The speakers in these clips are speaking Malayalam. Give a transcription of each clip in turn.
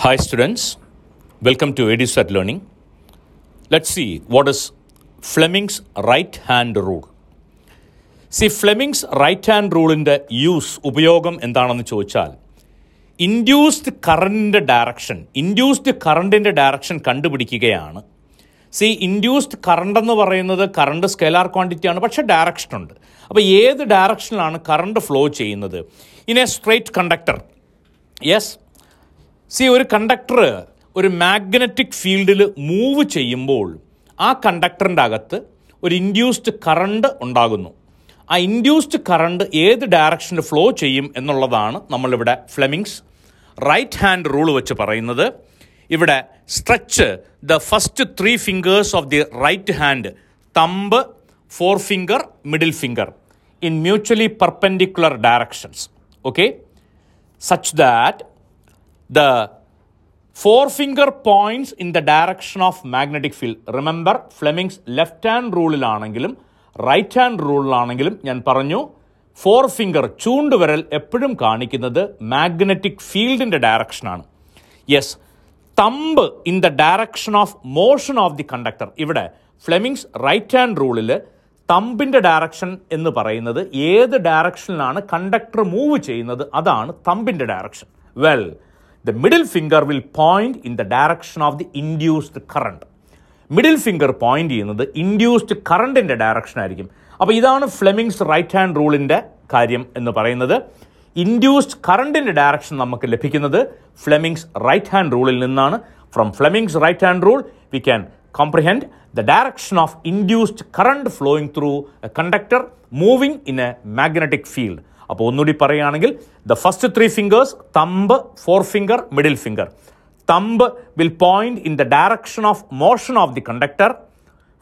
Hi, students. Welcome to EduSat Learning. Let's see what is Fleming's right hand rule. See Fleming's right hand റൂളിന്റെ use ഉപയോഗം എന്താണെന്ന് ചോദിച്ചാൽ ഇൻഡ്യൂസ്ഡ് കറണ്ടിന്റെ ഡയറക്ഷൻ ഇൻഡ്യൂസ്ഡ് കറണ്ടിന്റെ ഡയറക്ഷൻ കണ്ടുപിടിക്കുകയാണ് സി ഇൻഡ്യൂസ്ഡ് കറണ്ട് എന്ന് പറയുന്നത് കറണ്ട് സ്കെലാർ ക്വാണ്ടിറ്റിയാണ് പക്ഷേ ഡയറക്ഷൻ ഉണ്ട് അപ്പോൾ ഏത് ഡയറക്ഷനിലാണ് കറണ്ട് ഫ്ലോ ചെയ്യുന്നത് in a straight conductor yes see ഒരു കണ്ടക്ടർ ഒരു മാഗ്നറ്റിക് ഫീൽഡിൽ മൂവ് ചെയ്യുമ്പോൾ ആ കണ്ടക്ടറിന്റെ അകത്ത് ഒരു ഇൻഡ്യൂസ്ഡ് കറണ്ട് ഉണ്ടാകുന്നു. ആ ഇൻഡ്യൂസ്ഡ് കറണ്ട് ഏത് ഡയറക്ഷനിൽ ഫ്ലോ ചെയ്യും എന്നുള്ളതാണ് നമ്മളിവിടെ ഫ്ലെമിങ്സ് റൈറ്റ് ഹാൻഡ് റൂൾ വെച്ച് പറയുന്നത്. ഇവിടെ stretch the first three fingers of the right hand thumb forefinger middle finger in mutually perpendicular directions okay such that the finger points in the direction of magnetic field. Remember, Fleming's left hand റൂളിലാണെങ്കിലും right hand റൂളിലാണെങ്കിലും ഞാൻ പറഞ്ഞു ഫോർ ഫിംഗർ ചൂണ്ടുവിരൽ എപ്പോഴും കാണിക്കുന്നത് മാഗ്നറ്റിക് ഫീൽഡിന്റെ ഡയറക്ഷനാണ് yes thumb in the direction of motion of the conductor ഇവിടെ ഫ്ലെമിങ്സ് റൈറ്റ് ഹാൻഡ് റൂളിൽ തമ്പിന്റെ ഡയറക്ഷൻ എന്ന് പറയുന്നത് ഏത് ഡയറക്ഷനിലാണ് കണ്ടക്ടർ മൂവ് ചെയ്യുന്നത്? അതാണ് തമ്പിന്റെ direction well the middle finger will point in the direction of the induced current middle finger point ചെയ്യുന്നത് ഇൻഡ്യൂസ്ഡ് കറണ്ടിന്റെ ഡയറക്ഷൻ ആയിരിക്കും. അപ്പോൾ ഇതാണ് ഫ്ലെമിങ്സ് റൈറ്റ് ഹാൻഡ് റൂളിന്റെ കാര്യം എന്ന് പറയുന്നത്. ഇൻഡ്യൂസ്ഡ് കറണ്ടിന്റെ ഡയറക്ഷൻ നമുക്ക് ലഭിക്കുന്നത് ഫ്ലെമിങ്സ് റൈറ്റ് ഹാൻഡ് റൂളിൽ നിന്നാണ്. From Fleming's right hand rule we can comprehend the direction of induced current flowing through a conductor moving in a magnetic field അപ്പോൾ ഒന്നുകൂടി പറയുകയാണെങ്കിൽ the first three fingers thumb forefinger middle finger thumb will point in the direction of motion of the conductor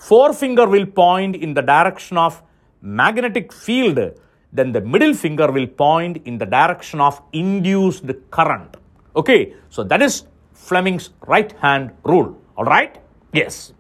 forefinger will point in the direction of magnetic field then the middle finger will point in the direction of induced current. Okay, so that is Fleming's right hand rule. All right? Yes.